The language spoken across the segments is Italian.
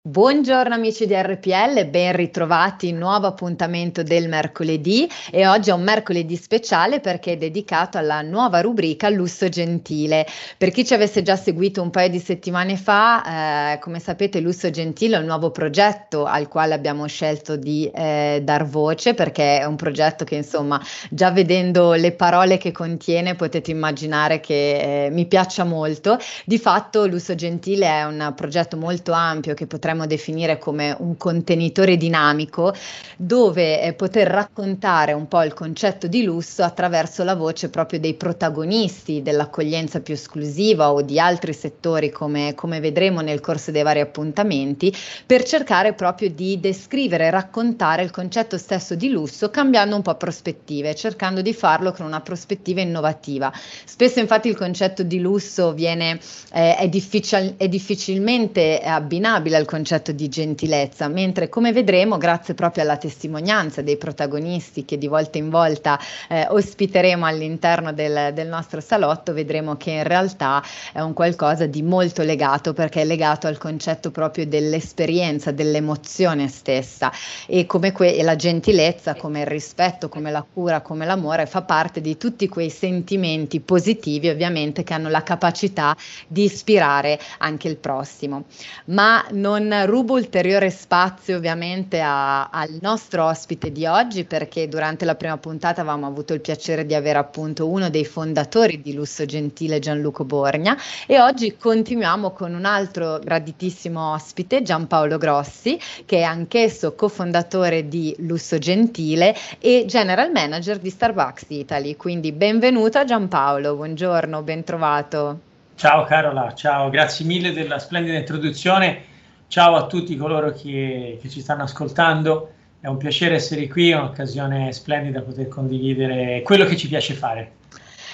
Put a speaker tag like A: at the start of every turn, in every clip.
A: Buongiorno amici di RPL, ben ritrovati, nuovo appuntamento del mercoledì e oggi è un mercoledì speciale perché è dedicato alla nuova rubrica Lusso Gentile. Per chi ci avesse già seguito un paio di settimane fa, eh, come sapete Lusso Gentile è un nuovo progetto al quale abbiamo scelto di eh, dar voce perché è un progetto che insomma già vedendo le parole che contiene potete immaginare che eh, mi piaccia molto. Di fatto Lusso Gentile è un progetto molto ampio che potremmo potremmo definire come un contenitore dinamico dove eh, poter raccontare un po' il concetto di lusso attraverso la voce proprio dei protagonisti dell'accoglienza più esclusiva o di altri settori come, come vedremo nel corso dei vari appuntamenti per cercare proprio di descrivere e raccontare il concetto stesso di lusso cambiando un po' prospettive, cercando di farlo con una prospettiva innovativa. Spesso infatti il concetto di lusso viene, eh, è, difficil- è difficilmente abbinabile al concetto concetto di gentilezza, mentre come vedremo, grazie proprio alla testimonianza dei protagonisti che di volta in volta eh, ospiteremo all'interno del, del nostro salotto, vedremo che in realtà è un qualcosa di molto legato perché è legato al concetto proprio dell'esperienza, dell'emozione stessa e come que- e la gentilezza, come il rispetto, come la cura, come l'amore fa parte di tutti quei sentimenti positivi ovviamente che hanno la capacità di ispirare anche il prossimo. Ma non rubo ulteriore spazio ovviamente a, al nostro ospite di oggi perché durante la prima puntata avevamo avuto il piacere di avere appunto uno dei fondatori di Lusso Gentile, Gianluco Borgna, e oggi continuiamo con un altro graditissimo ospite, Giampaolo Grossi, che è anch'esso cofondatore di Lusso Gentile e general manager di Starbucks Italy. Quindi benvenuto a Giampaolo, buongiorno, ben trovato.
B: Ciao Carola, ciao, grazie mille della splendida introduzione Ciao a tutti coloro che, che, ci stanno ascoltando, è un piacere essere qui, è un'occasione splendida poter condividere quello che ci piace fare.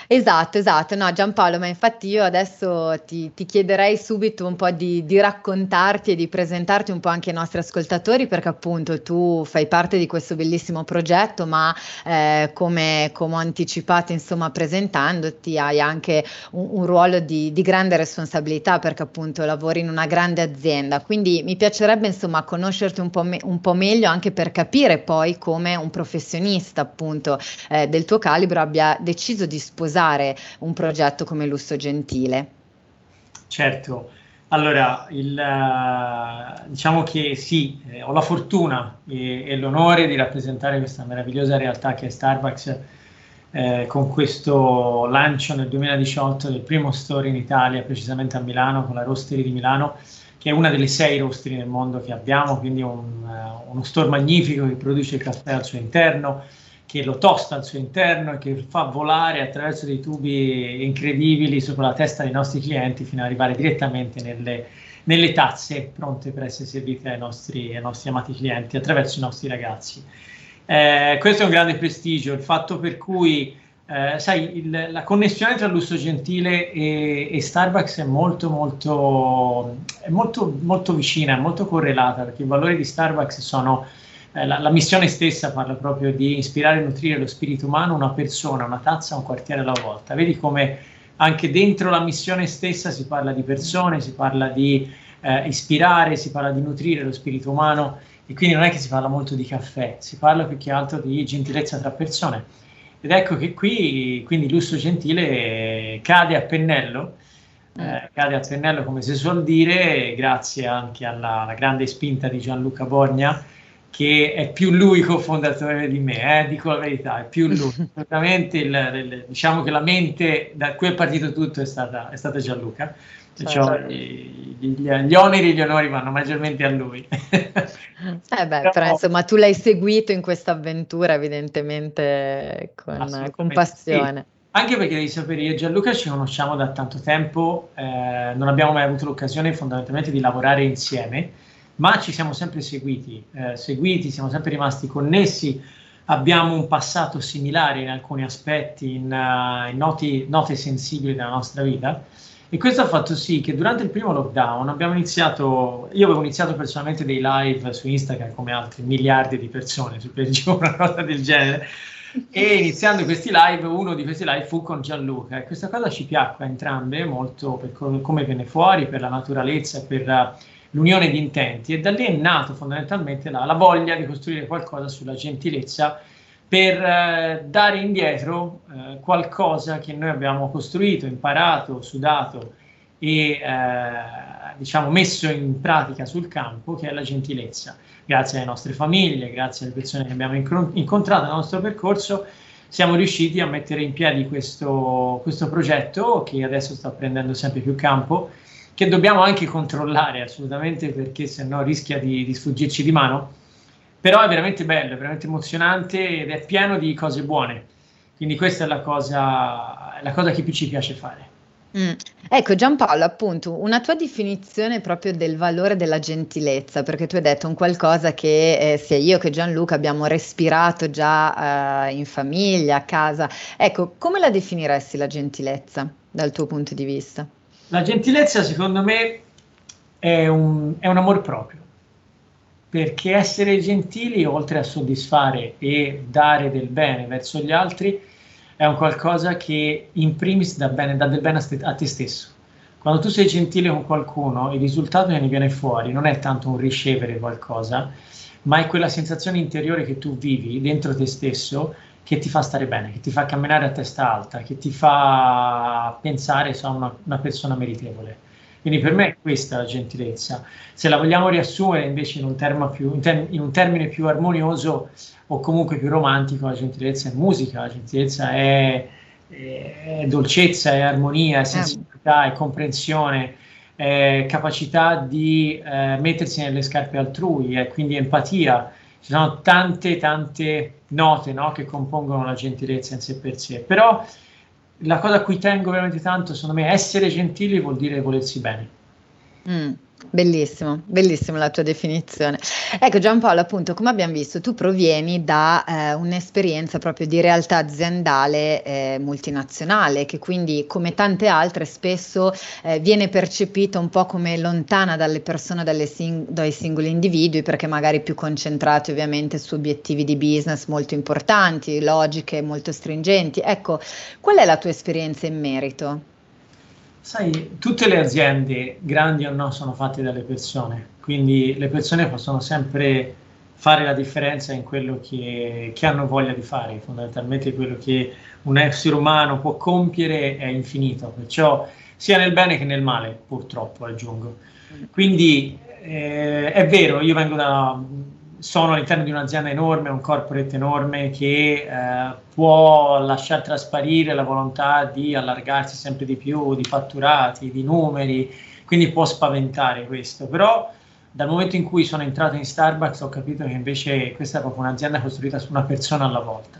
A: Esatto, esatto, no Giampaolo, ma infatti io adesso ti, ti chiederei subito un po' di, di, raccontarti e di presentarti un po' anche ai nostri ascoltatori perché appunto tu fai parte di questo bellissimo progetto, ma eh, come, come, ho anticipato insomma presentandoti hai anche un, un ruolo di, di, grande responsabilità perché appunto lavori in una grande azienda, quindi mi piacerebbe insomma conoscerti un po', me, un po meglio anche per capire poi come un professionista appunto eh, del tuo calibro abbia deciso di sposare usare un progetto come Lusso Gentile?
B: Certo, allora il, uh, diciamo che sì, eh, ho la fortuna e, e, l'onore di rappresentare questa meravigliosa realtà che è Starbucks eh, con questo lancio nel 2018 del primo store in Italia, precisamente a Milano, con la Roastery di Milano, che è una delle sei roastery nel mondo che abbiamo, quindi un, uh, uno store magnifico che produce il caffè al suo interno, che lo tosta al suo interno e che fa volare attraverso dei tubi incredibili sopra la testa dei nostri clienti fino ad arrivare direttamente nelle, nelle tazze pronte per essere servite ai nostri, ai nostri, amati clienti attraverso i nostri ragazzi. Eh, questo è un grande prestigio, il fatto per cui eh, sai, il, la connessione tra Lusso Gentile e, e Starbucks è molto, molto, è molto, molto vicina, molto correlata, perché i valori di Starbucks sono la, la, missione stessa parla proprio di ispirare e nutrire lo spirito umano, una persona, una tazza, un quartiere alla volta. Vedi come anche dentro la missione stessa si parla di persone, si parla di eh, ispirare, si parla di nutrire lo spirito umano e quindi non è che si parla molto di caffè, si parla più che altro di gentilezza tra persone. Ed ecco che qui, quindi Lusso Gentile cade a pennello, eh, cade a pennello come si suol dire, grazie anche alla, alla grande spinta di Gianluca Borgna, che è più lui cofondatore di me, eh, dico la verità, è più lui. Assolutamente, il, il, diciamo che la mente da cui è partito tutto è stata, è stata Gianluca. Certo. Gli, gli, gli, oneri e gli onori vanno maggiormente a lui.
A: eh beh, però, però, insomma tu l'hai seguito in questa avventura evidentemente con, con passione.
B: Sì. Anche perché devi sapere, io e Gianluca ci conosciamo da tanto tempo, eh, non abbiamo mai avuto l'occasione fondamentalmente di lavorare insieme, ma ci siamo sempre seguiti, eh, seguiti, siamo sempre rimasti connessi, abbiamo un passato similare in alcuni aspetti, in, uh, in noti, note sensibili della nostra vita. E questo ha fatto sì che durante il primo lockdown abbiamo iniziato, io avevo iniziato personalmente dei live su Instagram come altri miliardi di persone, su Facebook, una cosa del genere. E iniziando questi live, uno di questi live fu con Gianluca. E questa cosa ci piacque a entrambe molto per come venne fuori, per la naturalezza, per l'unione di intenti e da lì è nato fondamentalmente la, la voglia di costruire qualcosa sulla gentilezza per eh, dare indietro eh, qualcosa che noi abbiamo costruito, imparato, sudato e eh, diciamo messo in pratica sul campo, che è la gentilezza. Grazie alle nostre famiglie, grazie alle persone che abbiamo incontrato nel nostro percorso, siamo riusciti a mettere in piedi questo, questo progetto che adesso sta prendendo sempre più campo, che dobbiamo anche controllare assolutamente perché se no rischia di, di sfuggirci di mano però è veramente bello, è veramente emozionante ed è pieno di cose buone. Quindi questa è la cosa, la cosa che più ci piace fare.
A: Mm. Ecco Giampaolo, appunto, una tua definizione proprio del valore della gentilezza, perché tu hai detto un qualcosa che eh, sia io che Gianluca abbiamo respirato già eh, in famiglia, a casa. Ecco, come la definiresti la gentilezza dal tuo punto di vista?
B: La gentilezza secondo me è un, è un amor proprio perché essere gentili, oltre a soddisfare e dare del bene verso gli altri, è un qualcosa che in primis dà, bene, dà del bene a, st- a, te stesso. Quando tu sei gentile con qualcuno, il risultato che ne viene fuori non è tanto un ricevere qualcosa, ma è quella sensazione interiore che tu vivi dentro te stesso che ti fa stare bene, che ti fa camminare a testa alta, che ti fa pensare a una, una persona meritevole. Quindi per me è questa la gentilezza. Se la vogliamo riassumere invece in un, più, in ter- in un termine più armonioso o comunque più romantico, la gentilezza è musica, la gentilezza è, è dolcezza, è armonia, è sensibilità, è comprensione, è capacità di eh, mettersi nelle scarpe altrui, è quindi empatia. Ci sono tante, tante note no, che compongono la gentilezza in sé per sé. Però la cosa a cui tengo veramente tanto, secondo me, essere gentili vuol dire volersi bene.
A: Mm. Bellissimo, bellissima la tua definizione. Ecco Giampaolo, appunto, come abbiamo visto, tu provieni da eh, un'esperienza proprio di realtà aziendale eh, multinazionale, che quindi, come tante altre, spesso eh, viene percepita un po' come lontana dalle persone, dalle sing- dai singoli individui, perché magari più concentrati ovviamente su obiettivi di business molto importanti, logiche molto stringenti. Ecco, qual è la tua esperienza in merito?
B: Sai, tutte le aziende, grandi o no, sono fatte dalle persone, quindi le persone possono sempre fare la differenza in quello che, che, hanno voglia di fare, fondamentalmente quello che un essere umano può compiere è infinito, perciò sia nel bene che nel male, purtroppo aggiungo. Quindi eh, è vero, io vengo da, sono all'interno di un'azienda enorme, un corporate enorme che eh, può lasciar trasparire la volontà di allargarsi sempre di più, di fatturati, di numeri, quindi può spaventare questo, però dal momento in cui sono entrato in Starbucks ho capito che invece questa è proprio un'azienda costruita su una persona alla volta.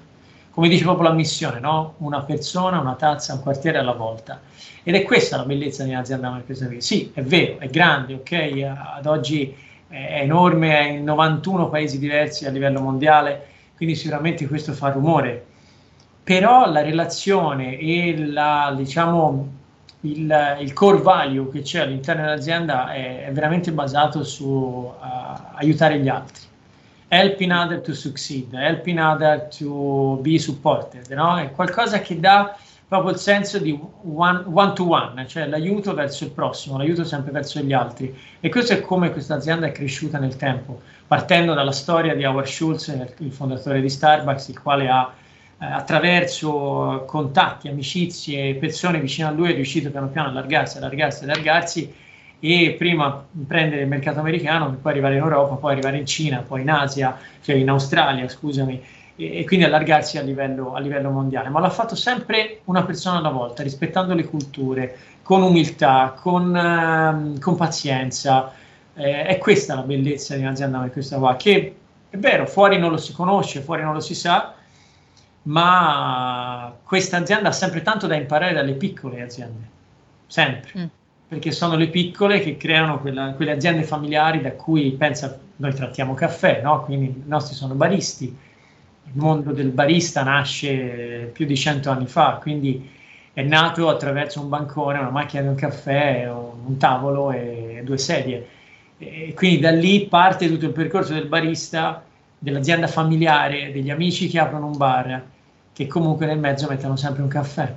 B: Come dice proprio la missione, no? Una persona, una tazza, un quartiere alla volta. Ed è questa la bellezza di un'azienda come questa. Sì, è vero, è grande, ok? Ad oggi è enorme, è in 91 paesi diversi a livello mondiale, quindi sicuramente questo fa rumore. Però la relazione e la, diciamo, il, il, core value che c'è all'interno dell'azienda è, è veramente basato su uh, aiutare gli altri. Helping other to succeed, helping other to be supported, no? È qualcosa che dà proprio il senso di one, one, to one, cioè l'aiuto verso il prossimo, l'aiuto sempre verso gli altri. E questo è come questa azienda è cresciuta nel tempo, partendo dalla storia di Howard Schultz, il fondatore di Starbucks, il quale ha eh, attraverso contatti, amicizie persone vicino a lui è riuscito piano piano a allargarsi, allargarsi, allargarsi e prima prendere il mercato americano, poi arrivare in Europa, poi arrivare in Cina, poi in Asia, cioè in Australia, scusami, e, e quindi allargarsi a livello, a livello mondiale, ma l'ha fatto sempre una persona alla volta, rispettando le culture, con umiltà, con, uh, con pazienza. Eh, è questa la bellezza di un'azienda come questa qua, che è vero, fuori non lo si conosce, fuori non lo si sa, ma questa azienda ha sempre tanto da imparare dalle piccole aziende, sempre, mm. perché sono le piccole che creano quella, quelle aziende familiari da cui, pensa, noi trattiamo caffè, no? quindi i nostri sono baristi, il mondo del barista nasce più di cento anni fa, quindi è nato attraverso un bancone, una macchina di un caffè, un tavolo e due sedie. E quindi da lì parte tutto il percorso del barista, dell'azienda familiare, degli amici che aprono un bar, che comunque nel mezzo mettono sempre un caffè.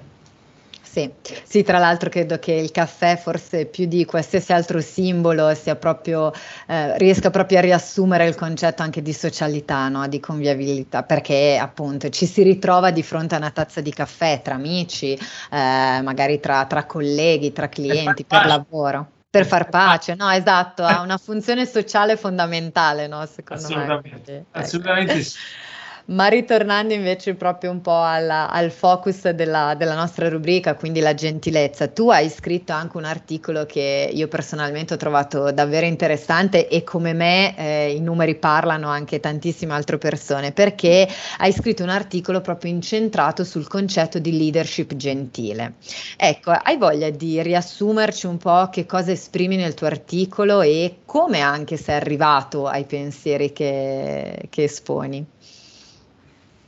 A: Sì, sì, tra l'altro credo che il caffè forse più di qualsiasi altro simbolo sia proprio, eh, riesca proprio a riassumere il concetto anche di socialità, no? di convivialità, perché appunto ci si ritrova di fronte a una tazza di caffè tra amici, eh, magari tra, tra, colleghi, tra clienti, per, lavoro. Per far pace, no, esatto, ha una funzione sociale fondamentale, no, secondo
B: assolutamente, me. Assolutamente ecco. sì.
A: Ma ritornando invece proprio un po' alla, al focus della, della, nostra rubrica, quindi la gentilezza, tu hai scritto anche un articolo che io personalmente ho trovato davvero interessante e come me eh, i numeri parlano anche tantissime altre persone, perché hai scritto un articolo proprio incentrato sul concetto di leadership gentile. Ecco, hai voglia di riassumerci un po' che cosa esprimi nel tuo articolo e come anche sei arrivato ai pensieri che, che esponi?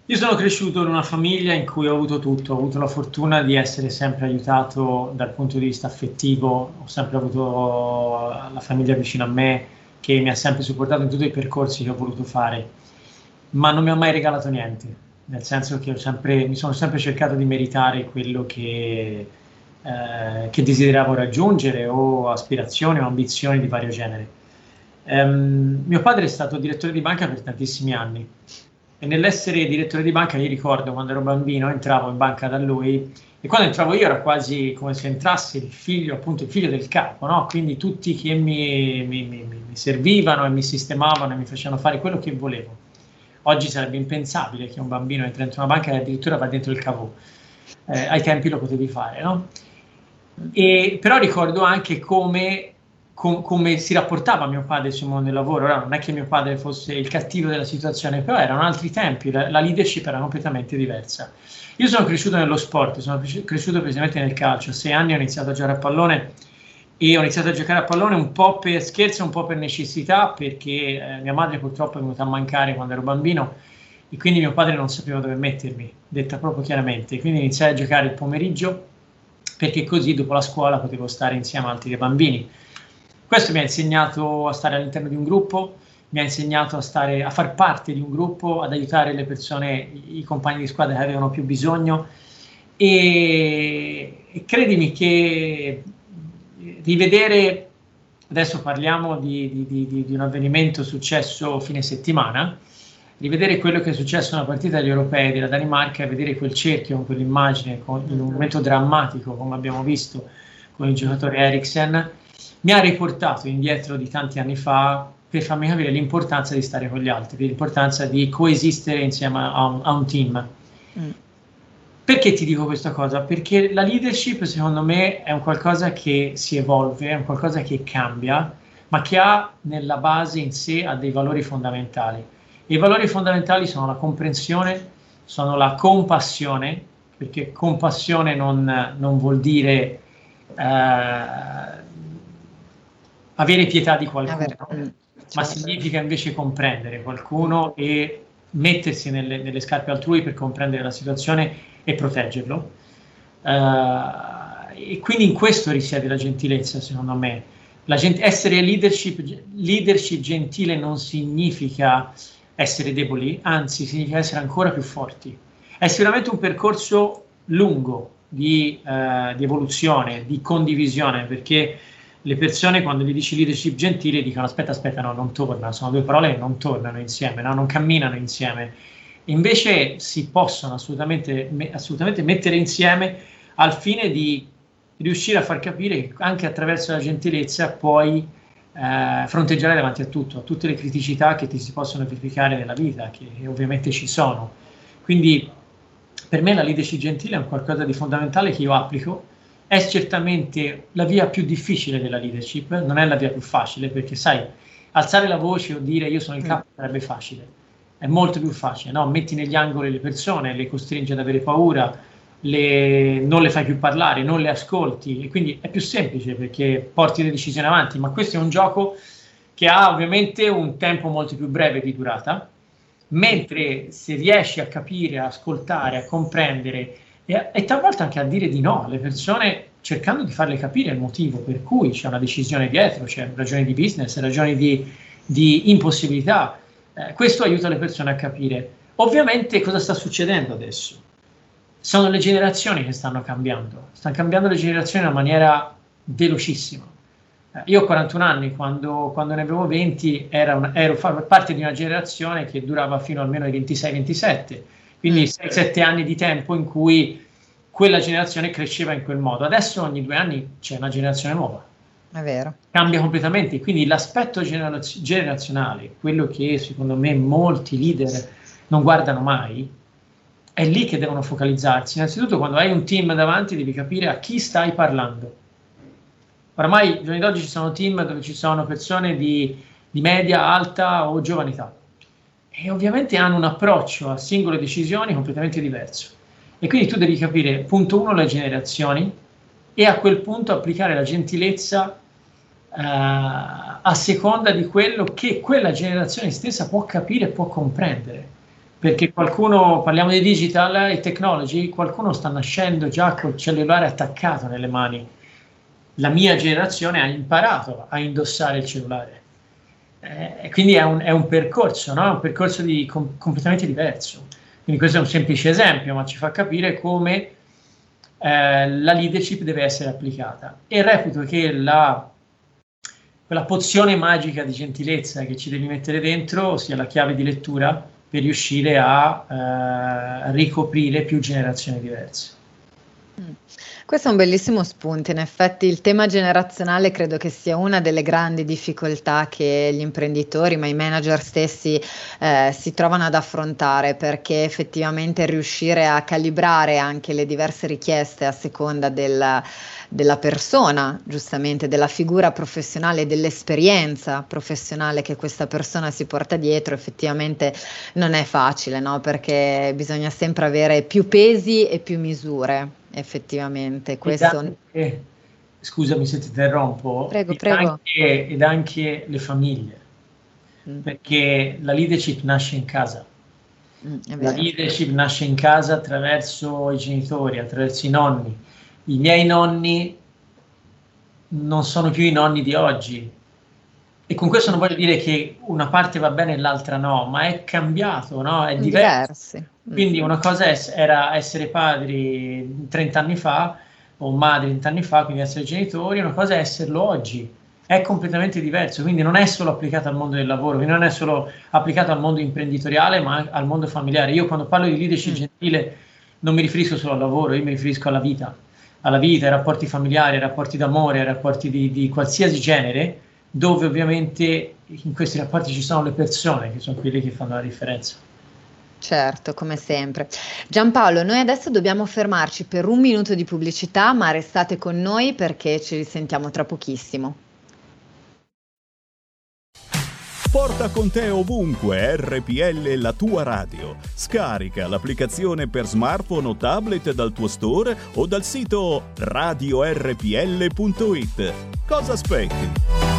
B: Io sono cresciuto in una famiglia in cui ho avuto tutto, ho avuto la fortuna di essere sempre aiutato dal punto di vista affettivo, ho sempre avuto la famiglia vicino a me che mi ha sempre supportato in tutti i percorsi che ho voluto fare, ma non mi ha mai regalato niente, nel senso che sempre, mi sono sempre cercato di meritare quello che, eh, che desideravo raggiungere o aspirazioni o ambizioni di vario genere. Um, mio padre è stato direttore di banca per tantissimi anni e nell'essere direttore di banca, io ricordo quando ero bambino, entravo in banca da lui e quando entravo io era quasi come se entrasse il figlio, appunto il figlio del capo, no? quindi tutti che mi, mi, mi, mi, servivano e mi sistemavano e mi facevano fare quello che volevo. Oggi sarebbe impensabile che un bambino entri dentro una banca e addirittura va dentro il cavo. Eh, ai tempi lo potevi fare, no? E, però ricordo anche come com- come si rapportava mio padre sul mondo del lavoro. Ora non è che mio padre fosse il cattivo della situazione, però erano altri tempi, la, la leadership era completamente diversa. Io sono cresciuto nello sport, sono cresciuto precisamente nel calcio. A sei anni ho iniziato a giocare a pallone e ho iniziato a giocare a pallone un po' per scherzo, un po' per necessità, perché eh, mia madre purtroppo è venuta a mancare quando ero bambino e quindi mio padre non sapeva dove mettermi, detta proprio chiaramente. Quindi iniziai a giocare il pomeriggio perché così dopo la scuola potevo stare insieme a altri bambini. Questo mi ha insegnato a stare all'interno di un gruppo, mi ha insegnato a, stare, a far parte di un gruppo, ad aiutare le persone, i compagni di squadra che avevano più bisogno. E, e credimi che rivedere, adesso parliamo di, di, di, di, un avvenimento successo fine settimana, rivedere quello che è successo una partita degli europei della Danimarca vedere quel cerchio quell'immagine con, in un momento drammatico come abbiamo visto con il giocatore Eriksen mi ha riportato indietro di tanti anni fa per farmi capire l'importanza di stare con gli altri, l'importanza di coesistere insieme a un, a un team. Mm. Perché ti dico questa cosa? Perché la leadership secondo me è un qualcosa che si evolve, è un qualcosa che cambia, ma che ha nella base in sé ha dei valori fondamentali. E I valori fondamentali sono la comprensione, sono la compassione, perché compassione non, non vuol dire eh, avere pietà di qualcuno, ma certo. significa invece comprendere qualcuno e mettersi nelle, nelle, scarpe altrui per comprendere la situazione e proteggerlo. Uh, e quindi in questo risiede la gentilezza, secondo me. Gent- essere leadership, leadership gentile non significa essere deboli, anzi significa essere ancora più forti. È sicuramente un percorso lungo di, uh, di evoluzione, di condivisione, perché le persone quando gli dici leadership gentile dicono aspetta, aspetta, no, non torna, sono due parole che non tornano insieme, no? non camminano insieme. Invece si possono assolutamente, assolutamente mettere insieme al fine di riuscire a far capire che anche attraverso la gentilezza puoi eh, fronteggiare davanti a tutto, a tutte le criticità che ti si possono verificare nella vita, che ovviamente ci sono. Quindi per me la leadership gentile è un qualcosa di fondamentale che io applico è certamente la via più difficile della leadership, non è la via più facile, perché sai, alzare la voce o dire io sono il capo mm. sarebbe facile, è molto più facile, no? Metti negli angoli le persone, le costringi ad avere paura, le, non le fai più parlare, non le ascolti, e quindi è più semplice perché porti le decisioni avanti, ma questo è un gioco che ha ovviamente un tempo molto più breve di durata, mentre se riesci a capire, a ascoltare, a comprendere e, e talvolta anche a dire di no alle persone cercando di farle capire il motivo per cui c'è una decisione dietro, c'è ragioni di business, ragioni di, di impossibilità. Eh, questo aiuta le persone a capire. Ovviamente cosa sta succedendo adesso? Sono le generazioni che stanno cambiando, stanno cambiando le generazioni in una maniera velocissima. Eh, io ho 41 anni, quando, quando ne avevo 20 una, ero parte di una generazione che durava fino almeno ai 26-27 quindi 6-7 anni di tempo in cui quella generazione cresceva in quel modo. Adesso ogni due anni c'è una generazione nuova.
A: È vero.
B: Cambia completamente, quindi l'aspetto generaz- generazionale, quello che secondo me molti leader non guardano mai, è lì che devono focalizzarsi. Innanzitutto quando hai un team davanti devi capire a chi stai parlando. Oramai, ai giorni d'oggi ci sono team dove ci sono persone di, di media, alta o giovane età e ovviamente hanno un approccio a singole decisioni completamente diverso. E quindi tu devi capire, punto uno, le generazioni e a quel punto applicare la gentilezza uh, a seconda di quello che quella generazione stessa può capire e può comprendere. Perché qualcuno, parliamo di digital e technology, qualcuno sta nascendo già col cellulare attaccato nelle mani. La mia generazione ha imparato a indossare il cellulare eh, quindi è un, è un percorso, no? un percorso di, com- completamente diverso. Quindi questo è un semplice esempio, ma ci fa capire come eh, la leadership deve essere applicata. E reputo che la, quella pozione magica di gentilezza che ci devi mettere dentro sia la chiave di lettura per riuscire a eh, ricoprire più generazioni diverse.
A: Mm. Questo è un bellissimo spunto, in effetti il tema generazionale credo che sia una delle grandi difficoltà che gli imprenditori, ma i manager stessi eh, si trovano ad affrontare perché effettivamente riuscire a calibrare anche le diverse richieste a seconda del, della persona, giustamente della figura professionale, dell'esperienza professionale che questa persona si porta dietro, effettivamente non è facile, no? perché bisogna sempre avere più pesi e più misure effettivamente. Questo...
B: Anche, scusami se ti interrompo,
A: prego,
B: ed,
A: prego.
B: Anche, ed anche le famiglie, mm. perché la leadership nasce in casa. Mm, la leadership nasce in casa attraverso i genitori, attraverso i nonni. I miei nonni non sono più i nonni di oggi. E con questo non voglio dire che una parte va bene e l'altra no, ma è cambiato, no? è diverso. Diversi. Quindi una cosa era essere padri 30 anni fa o madri 30 anni fa, quindi essere genitori, una cosa è esserlo oggi. È completamente diverso, quindi non è solo applicato al mondo del lavoro, quindi non è solo applicato al mondo imprenditoriale, ma al mondo familiare. Io quando parlo di leadership mm. gentile non mi riferisco solo al lavoro, io mi riferisco alla vita, alla vita, ai rapporti familiari, ai rapporti d'amore, ai rapporti di, di qualsiasi genere, dove ovviamente in questi rapporti ci sono le persone che sono quelle che fanno la differenza.
A: Certo, come sempre. Giampaolo, noi adesso dobbiamo fermarci per un minuto di pubblicità, ma restate con noi perché ci risentiamo tra pochissimo.
C: Porta con te ovunque RPL la tua radio. Scarica l'applicazione per smartphone o tablet dal tuo store o dal sito radiorpl.it. Cosa aspetti?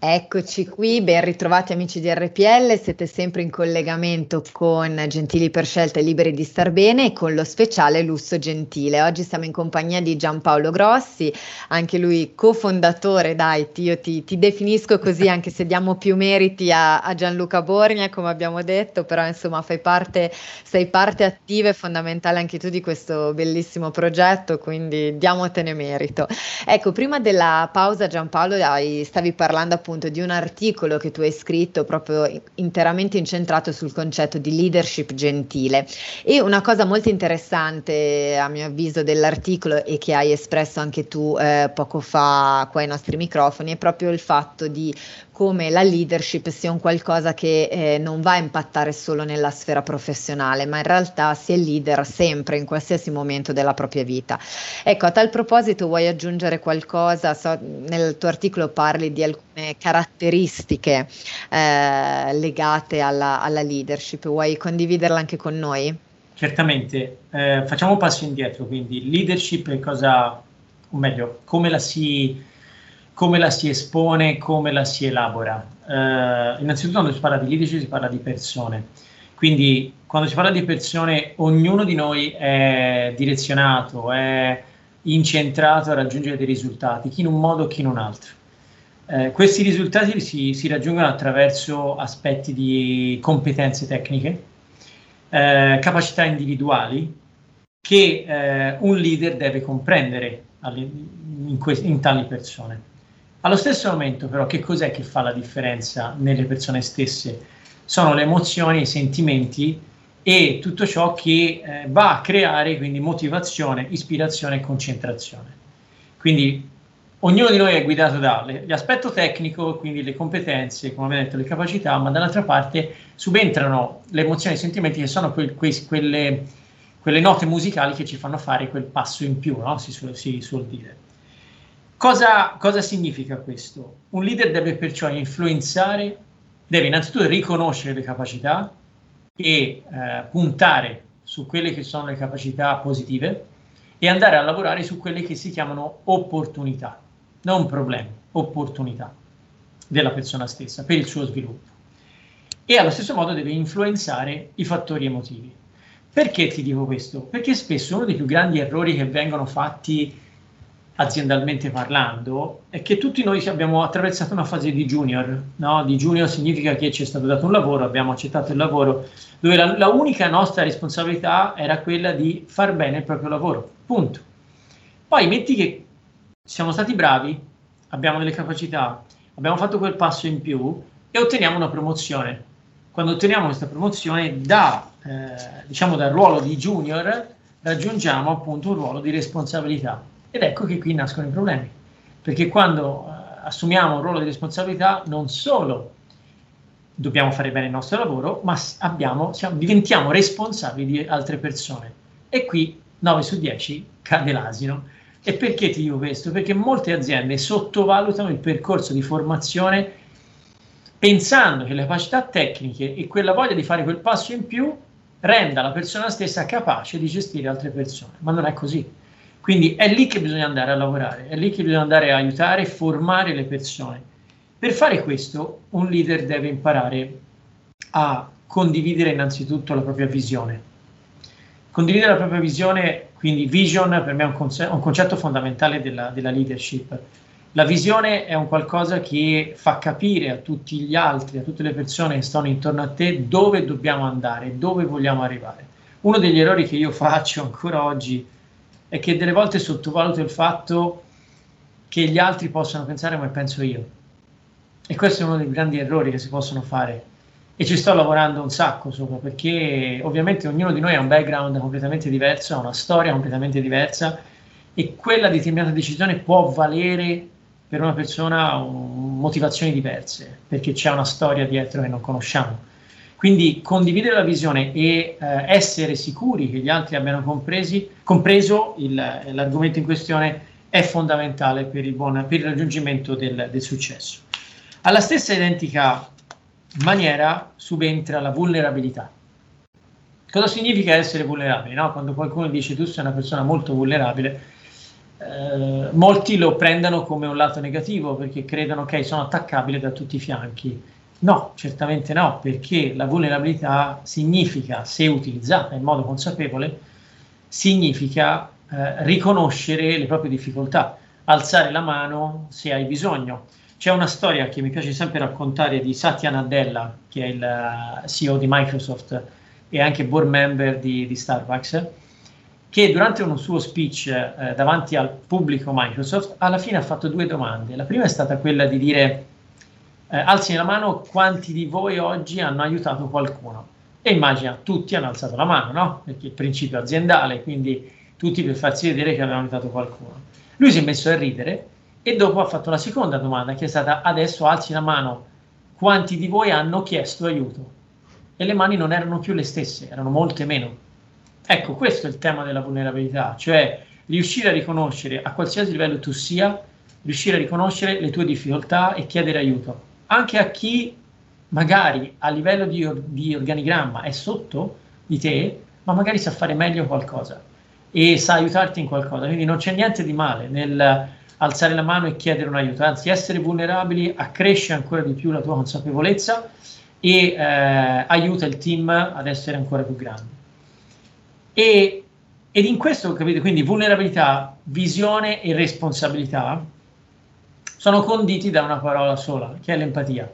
A: Eccoci qui, ben ritrovati amici di RPL, siete sempre in collegamento con Gentili per scelta e liberi di star bene e con lo speciale Lusso Gentile. Oggi siamo in compagnia di Giampaolo Grossi, anche lui cofondatore, dai, io ti, ti definisco così anche se diamo più meriti a, a, Gianluca Borgna, come abbiamo detto, però insomma fai parte, sei parte attiva e fondamentale anche tu di questo bellissimo progetto, quindi diamotene merito. Ecco, prima della pausa Giampaolo stavi parlando appunto appunto di un articolo che tu hai scritto proprio interamente incentrato sul concetto di leadership gentile. E una cosa molto interessante a mio avviso dell'articolo e che hai espresso anche tu eh, poco fa qua ai nostri microfoni è proprio il fatto di come la leadership sia un qualcosa che eh, non va a impattare solo nella sfera professionale, ma in realtà si è leader sempre, in qualsiasi momento della propria vita. Ecco, a tal proposito vuoi aggiungere qualcosa? So, nel tuo articolo parli di alcune caratteristiche eh, legate alla, alla, leadership, vuoi condividerla anche con noi?
B: Certamente, eh, facciamo un passo indietro, quindi leadership è cosa, o meglio, come la si come la si espone, come la si elabora. Eh, innanzitutto quando si parla di leadership si parla di persone, quindi quando si parla di persone ognuno di noi è direzionato, è incentrato a raggiungere dei risultati, chi in un modo, chi in un altro. Eh, questi risultati si, si, raggiungono attraverso aspetti di competenze tecniche, eh, capacità individuali che eh, un leader deve comprendere in, que- in tali persone. Allo stesso momento, però, che cos'è che fa la differenza nelle persone stesse? Sono le emozioni, i sentimenti e tutto ciò che eh, va a creare quindi motivazione, ispirazione e concentrazione. Quindi ognuno di noi è guidato dall'aspetto tecnico, quindi le competenze, come abbiamo detto, le capacità, ma dall'altra parte subentrano le emozioni e i sentimenti che sono que- que- quelle, quelle, note musicali che ci fanno fare quel passo in più, no? si, su- si suol dire. Cosa, cosa significa questo? Un leader deve perciò influenzare, deve innanzitutto riconoscere le capacità e eh, puntare su quelle che sono le capacità positive e andare a lavorare su quelle che si chiamano opportunità, non problemi, opportunità della persona stessa per il suo sviluppo. E allo stesso modo deve influenzare i fattori emotivi. Perché ti dico questo? Perché spesso uno dei più grandi errori che vengono fatti aziendalmente parlando, è che tutti noi abbiamo attraversato una fase di junior. No? Di junior significa che ci è stato dato un lavoro, abbiamo accettato il lavoro, dove la, la unica nostra responsabilità era quella di far bene il proprio lavoro. Punto. Poi metti che siamo stati bravi, abbiamo delle capacità, abbiamo fatto quel passo in più e otteniamo una promozione. Quando otteniamo questa promozione, da, eh, diciamo dal ruolo di junior, raggiungiamo appunto un ruolo di responsabilità ed ecco che qui nascono i problemi, perché quando uh, assumiamo un ruolo di responsabilità non solo dobbiamo fare bene il nostro lavoro, ma abbiamo, siamo, diventiamo responsabili di altre persone. E qui 9 su 10 cade l'asino. E perché ti dico questo? Perché molte aziende sottovalutano il percorso di formazione pensando che le capacità tecniche e quella voglia di fare quel passo in più renda la persona stessa capace di gestire altre persone, ma non è così. Quindi è lì che bisogna andare a lavorare, è lì che bisogna andare a aiutare formare le persone. Per fare questo, un leader deve imparare a condividere innanzitutto la propria visione. Condividere la propria visione, quindi vision per me è un, conce- un concetto fondamentale della, della leadership. La visione è un qualcosa che fa capire a tutti gli altri, a tutte le persone che stanno intorno a te dove dobbiamo andare, dove vogliamo arrivare. Uno degli errori che io faccio ancora oggi è che delle volte sottovaluto il fatto che gli altri possano pensare come penso io. E questo è uno dei grandi errori che si possono fare. E ci sto lavorando un sacco sopra, perché ovviamente ognuno di noi ha un background completamente diverso, ha una storia completamente diversa e quella determinata decisione può valere per una persona motivazioni diverse, perché c'è una storia dietro che non conosciamo. Quindi condividere la visione e eh, essere sicuri che gli altri abbiano compresi, compreso il, l'argomento in questione è fondamentale per il, buon, per il raggiungimento del, del successo. Alla stessa identica maniera subentra la vulnerabilità. Cosa significa essere vulnerabili? No? Quando qualcuno dice tu sei una persona molto vulnerabile, eh, molti lo prendono come un lato negativo perché credono che sono attaccabile da tutti i fianchi. No, certamente no, perché la vulnerabilità significa, se utilizzata in modo consapevole, significa eh, riconoscere le proprie difficoltà, alzare la mano se hai bisogno. C'è una storia che mi piace sempre raccontare di Satya Nadella, che è il uh, CEO di Microsoft e anche board member di, di Starbucks, che durante un suo speech eh, davanti al pubblico Microsoft alla fine ha fatto due domande. La prima è stata quella di dire eh, alzi la mano quanti di voi oggi hanno aiutato qualcuno. E immagina, tutti hanno alzato la mano, no? Perché il principio aziendale, quindi tutti per farsi vedere che avevano aiutato qualcuno. Lui si è messo a ridere e dopo ha fatto la seconda domanda che è stata adesso alzi la mano quanti di voi hanno chiesto aiuto e le mani non erano più le stesse, erano molte meno. Ecco, questo è il tema della vulnerabilità, cioè riuscire a riconoscere a qualsiasi livello tu sia, riuscire a riconoscere le tue difficoltà e chiedere aiuto, anche a chi magari a livello di, di organigramma è sotto di te, ma magari sa fare meglio qualcosa e sa aiutarti in qualcosa. Quindi non c'è niente di male nel alzare la mano e chiedere un aiuto, anzi essere vulnerabili accresce ancora di più la tua consapevolezza e eh, aiuta il team ad essere ancora più grande. E, ed in questo, capite, quindi vulnerabilità, visione e responsabilità sono conditi da una parola sola, che è l'empatia.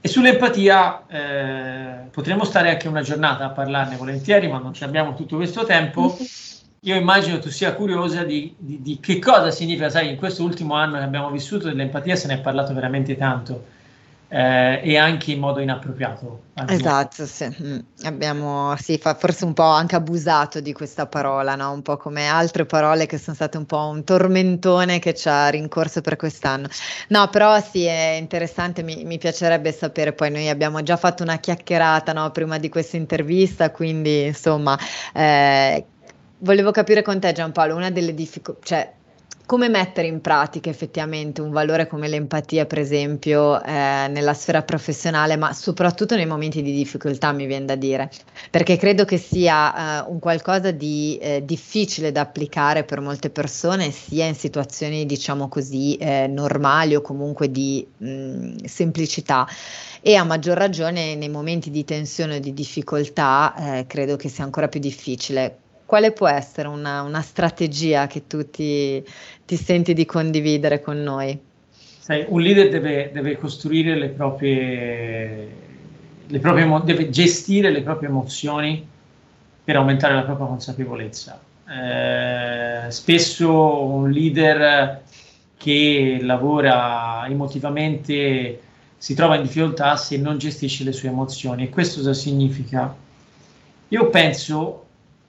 B: E sull'empatia eh, potremmo stare anche una giornata a parlarne volentieri, ma non abbiamo tutto questo tempo. Io immagino tu sia curiosa di, di, di, che cosa significa, sai, in questo ultimo anno che abbiamo vissuto dell'empatia se ne è parlato veramente tanto eh, e anche in modo inappropriato.
A: Esatto, sì. Mm. Abbiamo sì, forse un po' anche abusato di questa parola, no? un po' come altre parole che sono state un po' un tormentone che ci ha rincorso per quest'anno. No, però sì, è interessante, mi, mi piacerebbe sapere, poi noi abbiamo già fatto una chiacchierata no, prima di questa intervista, quindi insomma... Eh, volevo capire con te Giampaolo, una delle difficoltà, cioè come mettere in pratica effettivamente un valore come l'empatia, per esempio, eh, nella sfera professionale, ma soprattutto nei momenti di difficoltà, mi viene da dire, perché credo che sia eh, un qualcosa di eh, difficile da applicare per molte persone, sia in situazioni, diciamo così, eh, normali o comunque di mh, semplicità. E a maggior ragione nei momenti di tensione o di difficoltà eh, credo che sia ancora più difficile quale può essere una, una strategia che tu ti, ti, senti di condividere con noi?
B: Sai, un leader deve, deve costruire le proprie, le proprie, deve gestire le proprie emozioni per aumentare la propria consapevolezza. Eh, spesso un leader che lavora emotivamente si trova in difficoltà se non gestisce le sue emozioni. E questo cosa significa? Io penso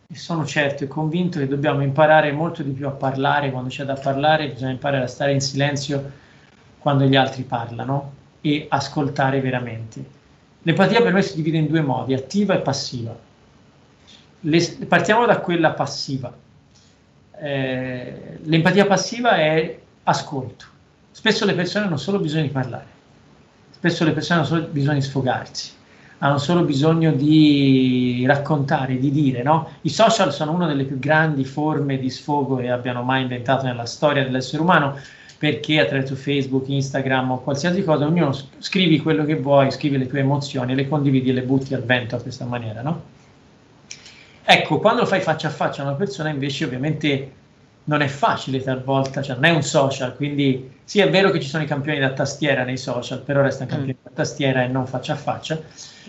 B: e sono certo e convinto che dobbiamo imparare molto di più a parlare quando c'è da parlare, bisogna imparare a stare in silenzio quando gli altri parlano e ascoltare veramente. L'empatia per noi si divide in due modi, attiva e passiva. Le, partiamo da quella passiva. Eh, l'empatia passiva è ascolto. Spesso le persone hanno solo bisogno di parlare, spesso le persone hanno solo bisogno di sfogarsi hanno solo bisogno di raccontare, di dire. No? I social sono una delle più grandi forme di sfogo che abbiano mai inventato nella storia dell'essere umano perché attraverso Facebook, Instagram o qualsiasi cosa, ognuno scrivi quello che vuoi, scrivi le tue emozioni, le condividi e le butti al vento a questa maniera, no? Ecco, quando lo fai faccia a faccia a una persona invece ovviamente non è facile talvolta, cioè non è un social, quindi sì è vero che ci sono i campioni da tastiera nei social, però restano campioni mm. da tastiera e non faccia a faccia,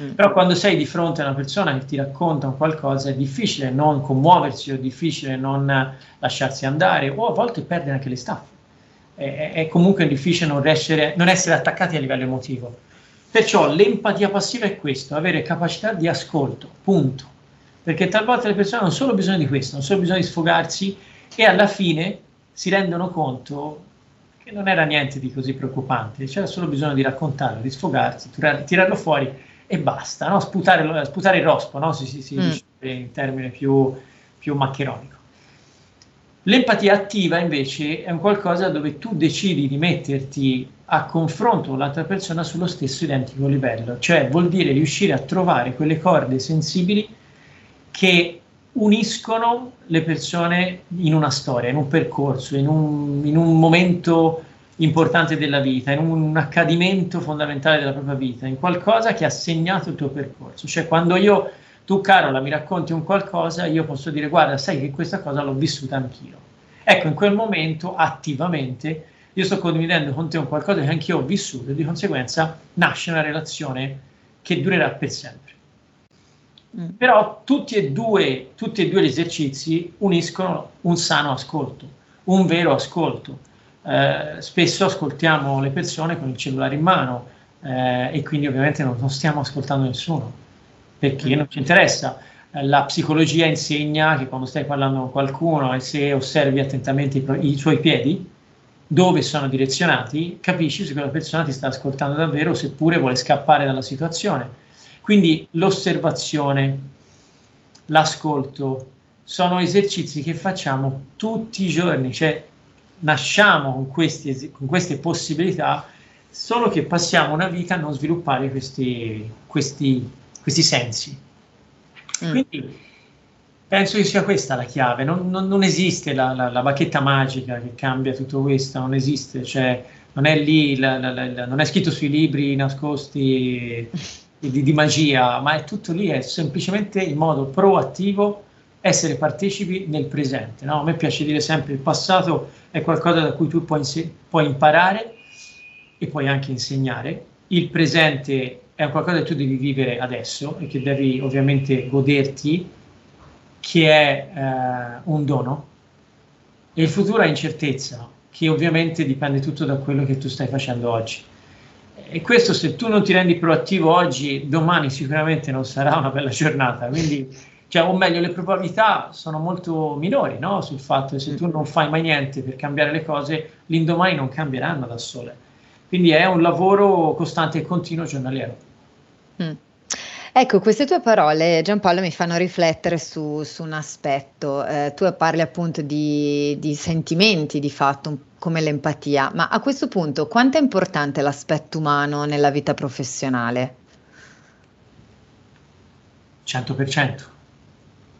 B: mm. però quando sei di fronte a una persona che ti racconta qualcosa è difficile non commuoversi o difficile non lasciarsi andare o a volte perdere anche le staffe, è, è comunque difficile non essere, non essere attaccati a livello emotivo. Perciò l'empatia passiva è questo, avere capacità di ascolto, punto. Perché talvolta le persone hanno solo bisogno di questo, hanno solo bisogno di sfogarsi e alla fine si rendono conto che non era niente di così preoccupante, c'era solo bisogno di raccontarlo, di sfogarsi, tirarlo, fuori e basta, no? sputare, sputare, il rospo, no? si, si, si mm. dice in termine più, più maccheronico. L'empatia attiva invece è un qualcosa dove tu decidi di metterti a confronto con l'altra persona sullo stesso identico livello, cioè vuol dire riuscire a trovare quelle corde sensibili che uniscono le persone in una storia, in un percorso, in un, in un momento importante della vita, in un accadimento fondamentale della propria vita, in qualcosa che ha segnato il tuo percorso. Cioè quando io, tu Carola, mi racconti un qualcosa, io posso dire guarda, sai che questa cosa l'ho vissuta anch'io. Ecco, in quel momento, attivamente, io sto condividendo con te un qualcosa che anch'io ho vissuto e di conseguenza nasce una relazione che durerà per sempre. Mm. Però tutti e, due, tutti e due gli esercizi uniscono un sano ascolto, un vero ascolto eh, spesso ascoltiamo le persone con il cellulare in mano eh, e quindi ovviamente non, non, stiamo ascoltando nessuno perché non ci interessa. Eh, la psicologia insegna che quando stai parlando con qualcuno e se osservi attentamente i, i suoi piedi, dove sono direzionati, capisci se quella persona ti sta ascoltando davvero, seppure vuole scappare dalla situazione. Quindi l'osservazione, l'ascolto, sono esercizi che facciamo tutti i giorni, cioè nasciamo con, questi, con queste possibilità, solo che passiamo una vita a non sviluppare questi, questi, questi sensi. Mm. Quindi penso che sia questa la chiave, non, non, non esiste la, la, la, bacchetta magica che cambia tutto questo, non esiste, cioè non è lì, la, non è scritto sui libri nascosti di, di, magia, ma è tutto lì, è semplicemente in modo proattivo essere partecipi nel presente. No? A me piace dire sempre il passato è qualcosa da cui tu puoi, puoi imparare e puoi anche insegnare. Il presente è qualcosa che tu devi vivere adesso e che devi ovviamente goderti, che è eh, un dono. E il futuro è incertezza, che ovviamente dipende tutto da quello che tu stai facendo oggi. E questo se tu non ti rendi proattivo oggi, domani sicuramente non sarà una bella giornata. Quindi cioè, o meglio, le probabilità sono molto minori no? sul fatto che se tu non fai mai niente per cambiare le cose, l'indomani non cambieranno da sole. Quindi è un lavoro costante e continuo giornaliero.
A: Mm. Ecco, queste tue parole, Giampaolo, mi fanno riflettere su, su un aspetto. Eh, tu parli appunto di, di, sentimenti, di fatto, come l'empatia, ma a questo punto quanto è importante l'aspetto umano nella vita professionale?
B: 100%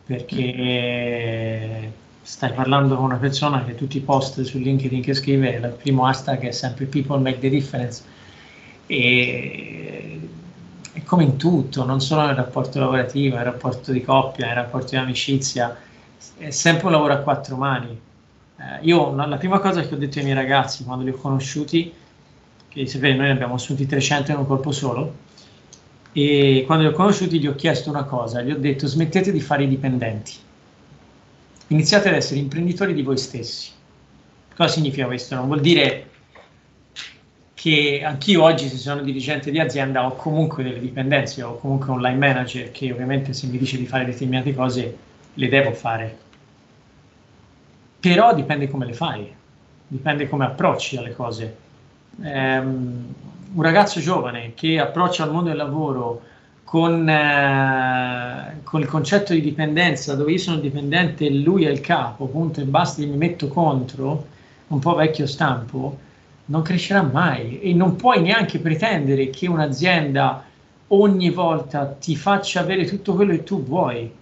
B: perché stai parlando con una persona che tutti i post su LinkedIn che scrive, il primo hashtag è sempre people make the difference e è come in tutto, non solo nel rapporto lavorativo, nel rapporto di coppia, nel rapporto di amicizia, è sempre un lavoro a quattro mani. Eh, io la prima cosa che ho detto ai miei ragazzi quando li ho conosciuti, che sapete noi abbiamo assunti 300 in un colpo solo, e quando li ho conosciuti gli ho chiesto una cosa, gli ho detto smettete di fare i dipendenti, iniziate ad essere imprenditori di voi stessi. Cosa significa questo? Non vuol dire che anch'io oggi se sono dirigente di azienda ho comunque delle dipendenze, ho comunque un line manager che ovviamente se mi dice di fare determinate cose le devo fare. Però dipende come le fai, dipende come approcci alle cose. Um, un ragazzo giovane che approccia al mondo del lavoro con, eh, con, il concetto di dipendenza, dove io sono dipendente e lui è il capo, punto e basta, mi metto contro, un po' vecchio stampo, non crescerà mai e non puoi neanche pretendere che un'azienda ogni volta ti faccia avere tutto quello che tu vuoi.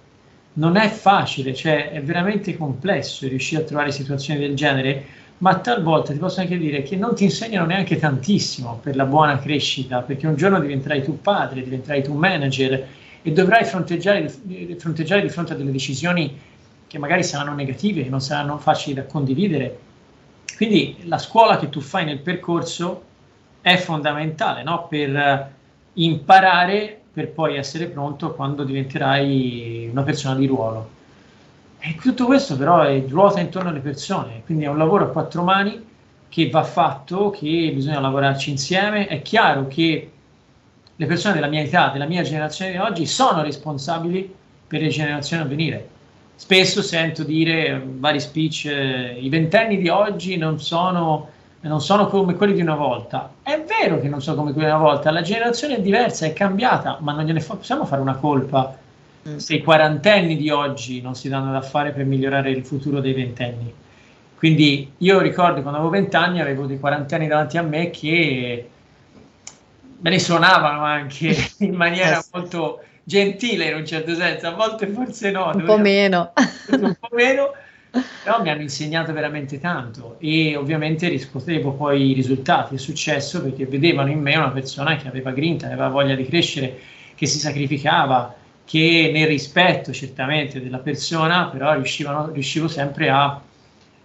B: Non è facile, cioè è veramente complesso riuscire a trovare situazioni del genere ma talvolta ti posso anche dire che non ti insegnano neanche tantissimo per la buona crescita, perché un giorno diventerai tu padre, diventerai tu manager e dovrai fronteggiare, fronteggiare di fronte a delle decisioni che magari saranno negative, che non saranno facili da condividere. Quindi la scuola che tu fai nel percorso è fondamentale no? per imparare per poi essere pronto quando diventerai una persona di ruolo. E tutto questo però è, ruota intorno alle persone, quindi è un lavoro a quattro mani che va fatto, che bisogna lavorarci insieme. È chiaro che le persone della mia età, della mia generazione di oggi, sono responsabili per le generazioni a venire. Spesso sento dire vari speech, eh, i ventenni di oggi non sono, non sono come quelli di una volta. È vero che non sono come quelli di una volta, la generazione è diversa, è cambiata, ma non gliene fa- possiamo fare una colpa Mm. se i quarantenni di oggi non si danno da fare per migliorare il futuro dei ventenni. Quindi io ricordo quando avevo vent'anni avevo dei quarantenni davanti a me che me ne suonavano anche in maniera molto gentile in un certo senso, a volte forse no.
A: Un po' meno.
B: Un po' meno, però mi hanno insegnato veramente tanto e ovviamente riscuotevo poi i risultati, è successo perché vedevano in me una persona che aveva grinta, aveva voglia di crescere, che si sacrificava, che nel rispetto certamente della persona, però riuscivo sempre a,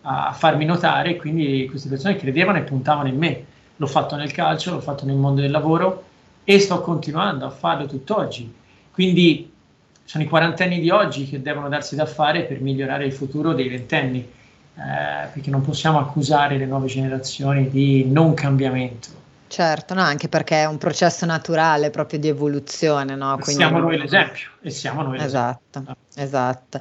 B: a farmi notare quindi queste persone credevano e puntavano in me. L'ho fatto nel calcio, l'ho fatto nel mondo del lavoro e sto continuando a farlo tutt'oggi. Quindi sono i quarantenni di oggi che devono darsi da fare per migliorare il futuro dei ventenni, eh, perché non possiamo accusare le nuove generazioni di non cambiamento.
A: Certo, no, anche perché è un processo naturale proprio di evoluzione. No?
B: Quindi siamo noi l'esempio e siamo noi
A: esatto, esatto.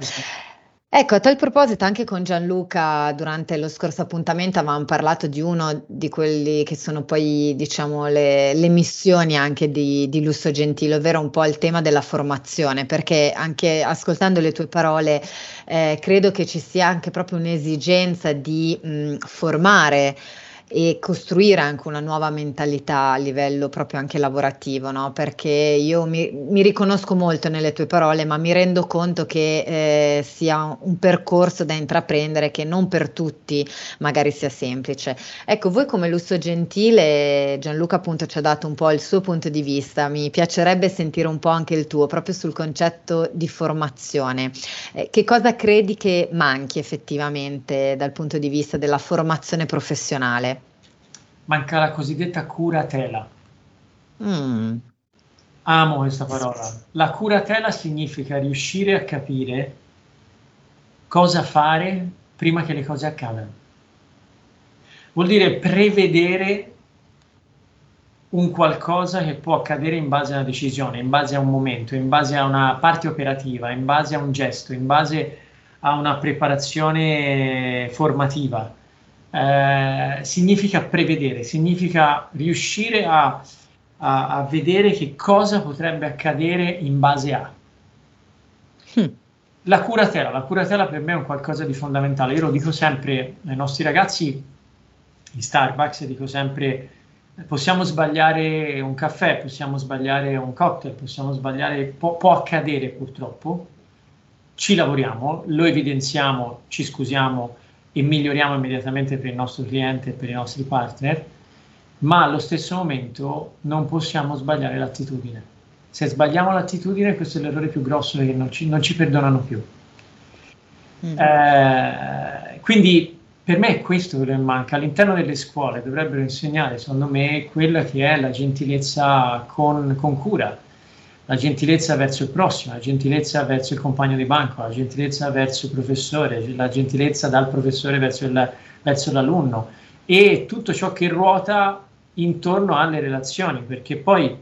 A: Ecco, a tal proposito, anche con Gianluca durante lo scorso appuntamento avevamo parlato di uno di quelli che sono poi, diciamo, le, le missioni anche di, di, Lusso Gentile, ovvero un po' il tema della formazione, perché anche ascoltando le tue parole eh, credo che ci sia anche proprio un'esigenza di mh, formare e costruire anche una nuova mentalità a livello proprio anche lavorativo, no? perché io mi, mi, riconosco molto nelle tue parole, ma mi rendo conto che eh, sia un percorso da intraprendere che non per tutti magari sia semplice. Ecco, voi come Lusso Gentile, Gianluca appunto ci ha dato un po' il suo punto di vista, mi piacerebbe sentire un po' anche il tuo proprio sul concetto di formazione. Eh, che cosa credi che manchi effettivamente dal punto di vista della formazione professionale?
B: Manca la cosiddetta curatela.
A: Mm.
B: Amo questa parola. La curatela significa riuscire a capire cosa fare prima che le cose accadano. Vuol dire prevedere un qualcosa che può accadere in base a una decisione, in base a un momento, in base a una parte operativa, in base a un gesto, in base a una preparazione formativa eh, significa prevedere, significa riuscire a, a, a, vedere che cosa potrebbe accadere in base a. Hm. La curatela, la curatela per me è un qualcosa di fondamentale. Io lo dico sempre ai nostri ragazzi in Starbucks, dico sempre possiamo sbagliare un caffè, possiamo sbagliare un cocktail, possiamo sbagliare, può, può accadere purtroppo, ci lavoriamo, lo evidenziamo, ci scusiamo, e miglioriamo immediatamente per il nostro cliente e per i nostri partner, ma allo stesso momento non possiamo sbagliare l'attitudine. Se sbagliamo l'attitudine, questo è l'errore più grosso che non ci, non ci perdonano più. Mm. Eh, quindi per me è questo che manca. All'interno delle scuole dovrebbero insegnare, secondo me, quella che è la gentilezza con, con cura la gentilezza verso il prossimo, la gentilezza verso il compagno di banco, la gentilezza verso il professore, la gentilezza dal professore verso, il, verso l'alunno e tutto ciò che ruota intorno alle relazioni, perché poi,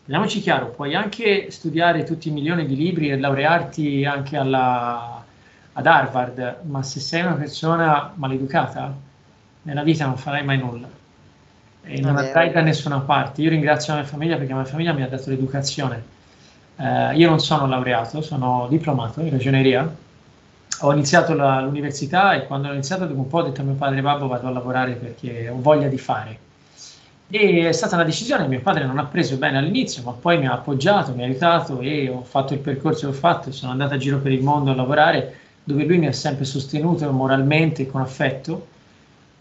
B: parliamoci chiaro, puoi anche studiare tutti i milioni di libri e laurearti anche alla, ad Harvard, ma se sei una persona maleducata, nella vita non farai mai nulla e non andrai da nessuna parte. Io ringrazio la mia famiglia perché la mia famiglia mi ha dato l'educazione. Eh, io non sono laureato, sono diplomato in ragioneria. Ho iniziato la, l'università e quando ho iniziato dopo un po' ho detto a mio padre babbo vado a lavorare perché ho voglia di fare. E è stata una decisione che mio padre non ha preso bene all'inizio, ma poi mi ha appoggiato, mi ha aiutato e ho fatto il percorso che ho fatto. Sono andato a giro per il mondo a lavorare dove lui mi ha sempre sostenuto moralmente e con affetto eh,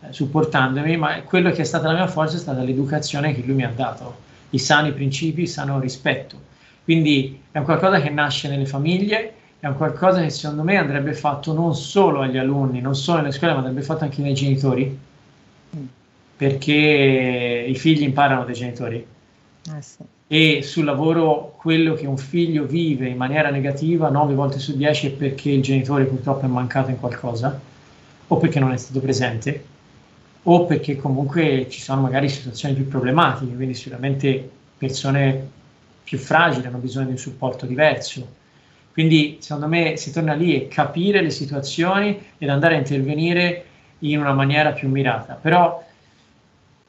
B: supportandomi, ma quello che è stata la mia forza è stata l'educazione che lui mi ha dato, i sani principi, il sano rispetto. Quindi è un qualcosa che nasce nelle famiglie, è un qualcosa che secondo me andrebbe fatto non solo agli alunni, non solo nelle scuole, ma andrebbe fatto anche nei genitori, perché i figli imparano dai genitori. Eh sì. E sul lavoro quello che un figlio vive in maniera negativa 9 volte su 10 è perché il genitore purtroppo è mancato in qualcosa o perché non è stato presente o perché comunque ci sono magari situazioni più problematiche, quindi sicuramente persone più fragili hanno bisogno di un supporto diverso. Quindi secondo me si torna lì e capire le situazioni ed andare a intervenire in una maniera più mirata. Però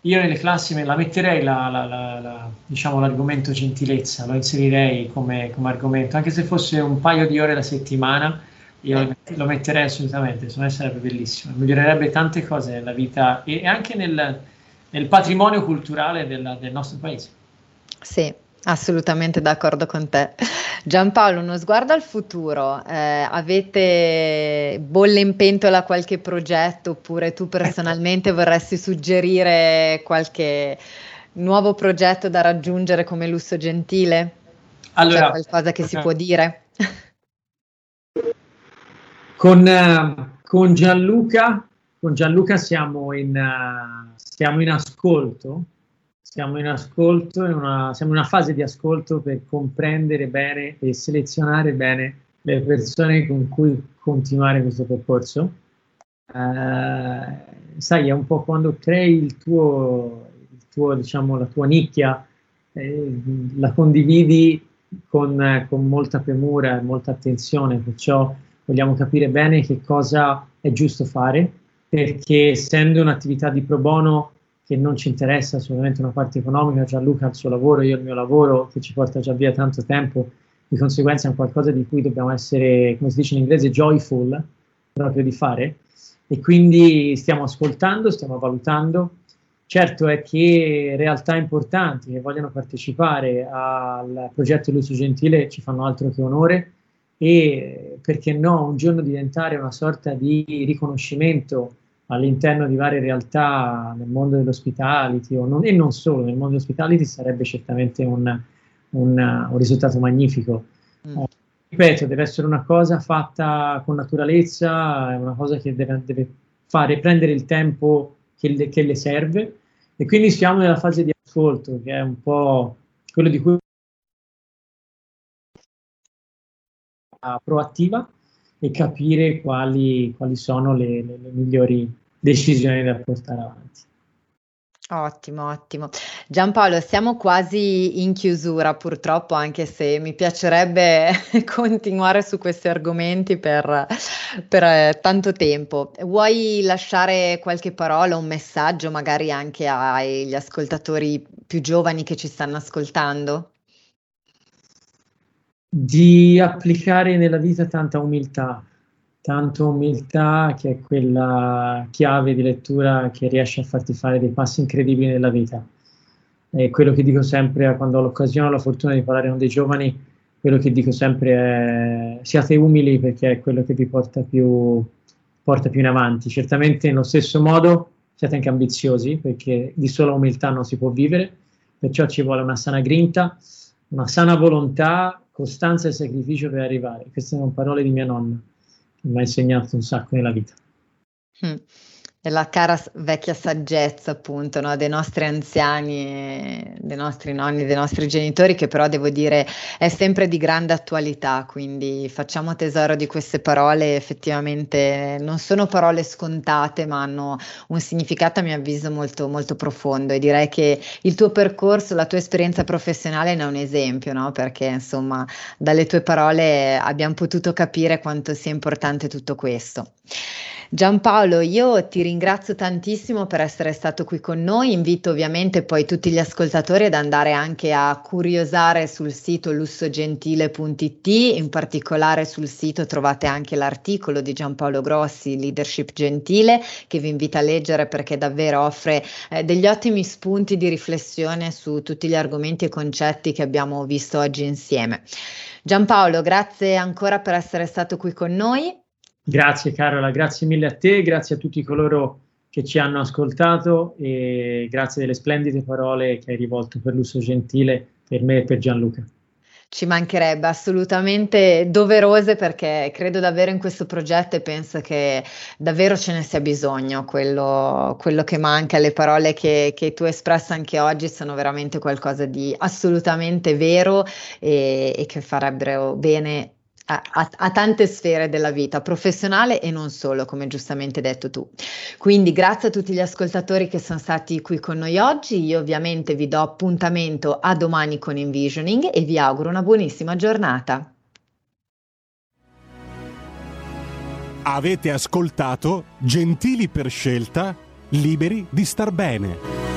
B: io nelle classi me la metterei la, la, la, diciamo, l'argomento gentilezza, lo inserirei come, come argomento, anche se fosse un paio di ore alla settimana io lo metterei assolutamente, secondo me sarebbe bellissimo, migliorerebbe tante cose nella vita e anche nel, nel patrimonio culturale del, del nostro paese.
A: Sì, Assolutamente d'accordo con te. Giampaolo, uno sguardo al futuro, eh, avete bolle in pentola qualche progetto oppure tu personalmente vorresti suggerire qualche nuovo progetto da raggiungere come lusso gentile? Allora, C'è qualcosa che si può dire?
B: Con, uh, con, Gianluca, con Gianluca siamo in, uh, siamo in ascolto siamo in ascolto, in una, siamo in una fase di ascolto per comprendere bene e selezionare bene le persone con cui continuare questo percorso. Uh, sai, è un po' quando crei il tuo, il tuo diciamo, la tua nicchia, eh, la condividi con, con molta premura e molta attenzione, perciò vogliamo capire bene che cosa è giusto fare, perché essendo un'attività di pro bono che non ci interessa assolutamente una parte economica, Gianluca ha il suo lavoro, io il mio lavoro, che ci porta già via tanto tempo, di conseguenza è un qualcosa di cui dobbiamo essere, come si dice in inglese, joyful, proprio di fare, e quindi stiamo ascoltando, stiamo valutando. Certo è che realtà importanti che vogliono partecipare al progetto Lusso Gentile ci fanno altro che onore e perché no, un giorno diventare una sorta di riconoscimento all'interno di varie realtà nel mondo dell'ospitality non, e non solo, nel mondo dell'ospitality sarebbe certamente un, un, un risultato magnifico. Mm. Eh, ripeto, deve essere una cosa fatta con naturalezza, è una cosa che deve, deve fare, prendere il tempo che le, che le serve e quindi siamo nella fase di ascolto che è un po' quello di cui proattiva e capire quali, quali sono le, le, le migliori decisioni da portare avanti.
A: Ottimo, ottimo. Giampaolo, siamo quasi in chiusura purtroppo, anche se mi piacerebbe continuare su questi argomenti per, per eh, tanto tempo. Vuoi lasciare qualche parola, un messaggio magari anche agli ascoltatori più giovani che ci stanno ascoltando?
B: Di applicare nella vita tanta umiltà, tanto umiltà che è quella chiave di lettura che riesce a farti fare dei passi incredibili nella vita. E quello che dico sempre quando ho l'occasione o la fortuna di parlare con dei giovani, quello che dico sempre è siate umili perché è quello che vi porta più, porta più in avanti. Certamente nello stesso modo siate anche ambiziosi perché di sola umiltà non si può vivere, perciò ci vuole una sana grinta, una sana volontà, costanza e sacrificio per arrivare. Queste sono parole di mia nonna mi ha insegnato un sacco nella vita.
A: Mm. È la cara vecchia saggezza, appunto, no? dei nostri anziani, dei nostri nonni, dei nostri genitori, che però devo dire è sempre di grande attualità. Quindi facciamo tesoro di queste parole. Effettivamente non sono parole scontate, ma hanno un significato, a mio avviso, molto, molto profondo. E direi che il tuo percorso, la tua esperienza professionale ne è un esempio, no? perché insomma, dalle tue parole abbiamo potuto capire quanto sia importante tutto questo. Giampaolo, io ti ringrazio tantissimo per essere stato qui con noi. Invito ovviamente poi tutti gli ascoltatori ad andare anche a curiosare sul sito lussogentile.it, in particolare sul sito trovate anche l'articolo di Giampaolo Grossi, Leadership Gentile, che vi invito a leggere perché davvero offre eh, degli ottimi spunti di riflessione su tutti gli argomenti e concetti che abbiamo visto oggi insieme. Giampaolo, grazie ancora per essere stato qui con noi.
B: Grazie Carola, grazie mille a te, grazie a tutti coloro che ci hanno ascoltato e grazie delle splendide parole che hai rivolto per l'uso gentile per me e per Gianluca.
A: Ci mancherebbe assolutamente doverose perché credo davvero in questo progetto e penso che davvero ce ne sia bisogno. Quello, quello che manca, le parole che, che, tu hai espresso anche oggi sono veramente qualcosa di assolutamente vero e, e che farebbero bene a, a, tante sfere della vita, professionale e non solo, come giustamente detto tu. Quindi grazie a tutti gli ascoltatori che sono stati qui con noi oggi. Io ovviamente vi do appuntamento a domani con Envisioning e vi auguro una buonissima giornata.
D: Avete ascoltato Gentili per scelta, liberi di star bene.